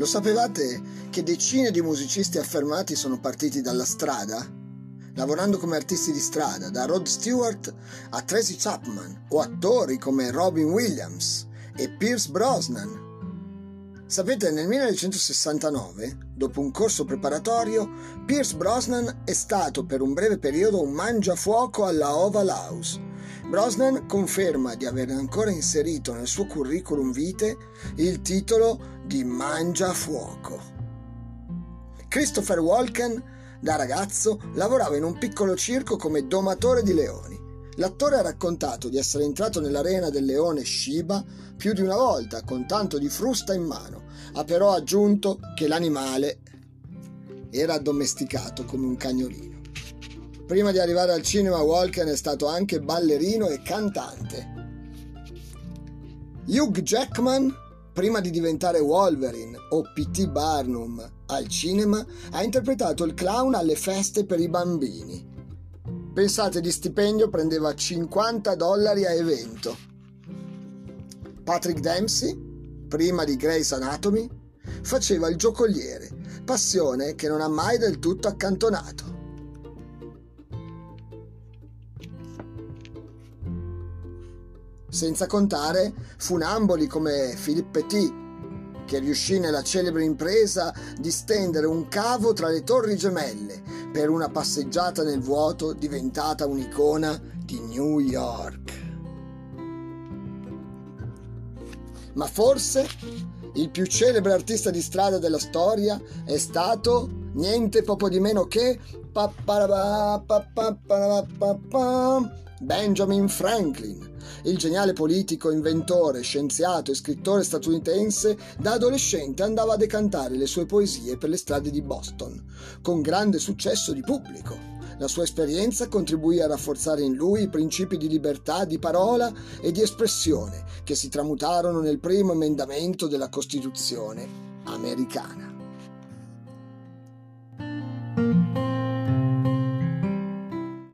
Lo sapevate che decine di musicisti affermati sono partiti dalla strada? Lavorando come artisti di strada, da Rod Stewart a Tracy Chapman o attori come Robin Williams e Pierce Brosnan. Sapete, nel 1969, dopo un corso preparatorio, Pierce Brosnan è stato per un breve periodo un mangiafuoco alla Oval House Brosnan conferma di aver ancora inserito nel suo curriculum vitae il titolo di Mangia Fuoco. Christopher Walken, da ragazzo, lavorava in un piccolo circo come domatore di leoni. L'attore ha raccontato di essere entrato nell'arena del leone Shiba più di una volta con tanto di frusta in mano. Ha però aggiunto che l'animale era addomesticato come un cagnolino. Prima di arrivare al cinema Walken è stato anche ballerino e cantante. Hugh Jackman, prima di diventare Wolverine o P.T. Barnum al cinema, ha interpretato il clown alle feste per i bambini. Pensate di stipendio prendeva 50 dollari a evento. Patrick Dempsey, prima di Grey's Anatomy, faceva il giocoliere, passione che non ha mai del tutto accantonato. Senza contare funamboli come Philippe Petit, che riuscì nella celebre impresa di stendere un cavo tra le torri gemelle per una passeggiata nel vuoto diventata un'icona di New York. Ma forse il più celebre artista di strada della storia è stato niente poco di meno che Benjamin Franklin, il geniale politico, inventore, scienziato e scrittore statunitense, da adolescente andava a decantare le sue poesie per le strade di Boston, con grande successo di pubblico. La sua esperienza contribuì a rafforzare in lui i principi di libertà di parola e di espressione che si tramutarono nel primo emendamento della Costituzione americana.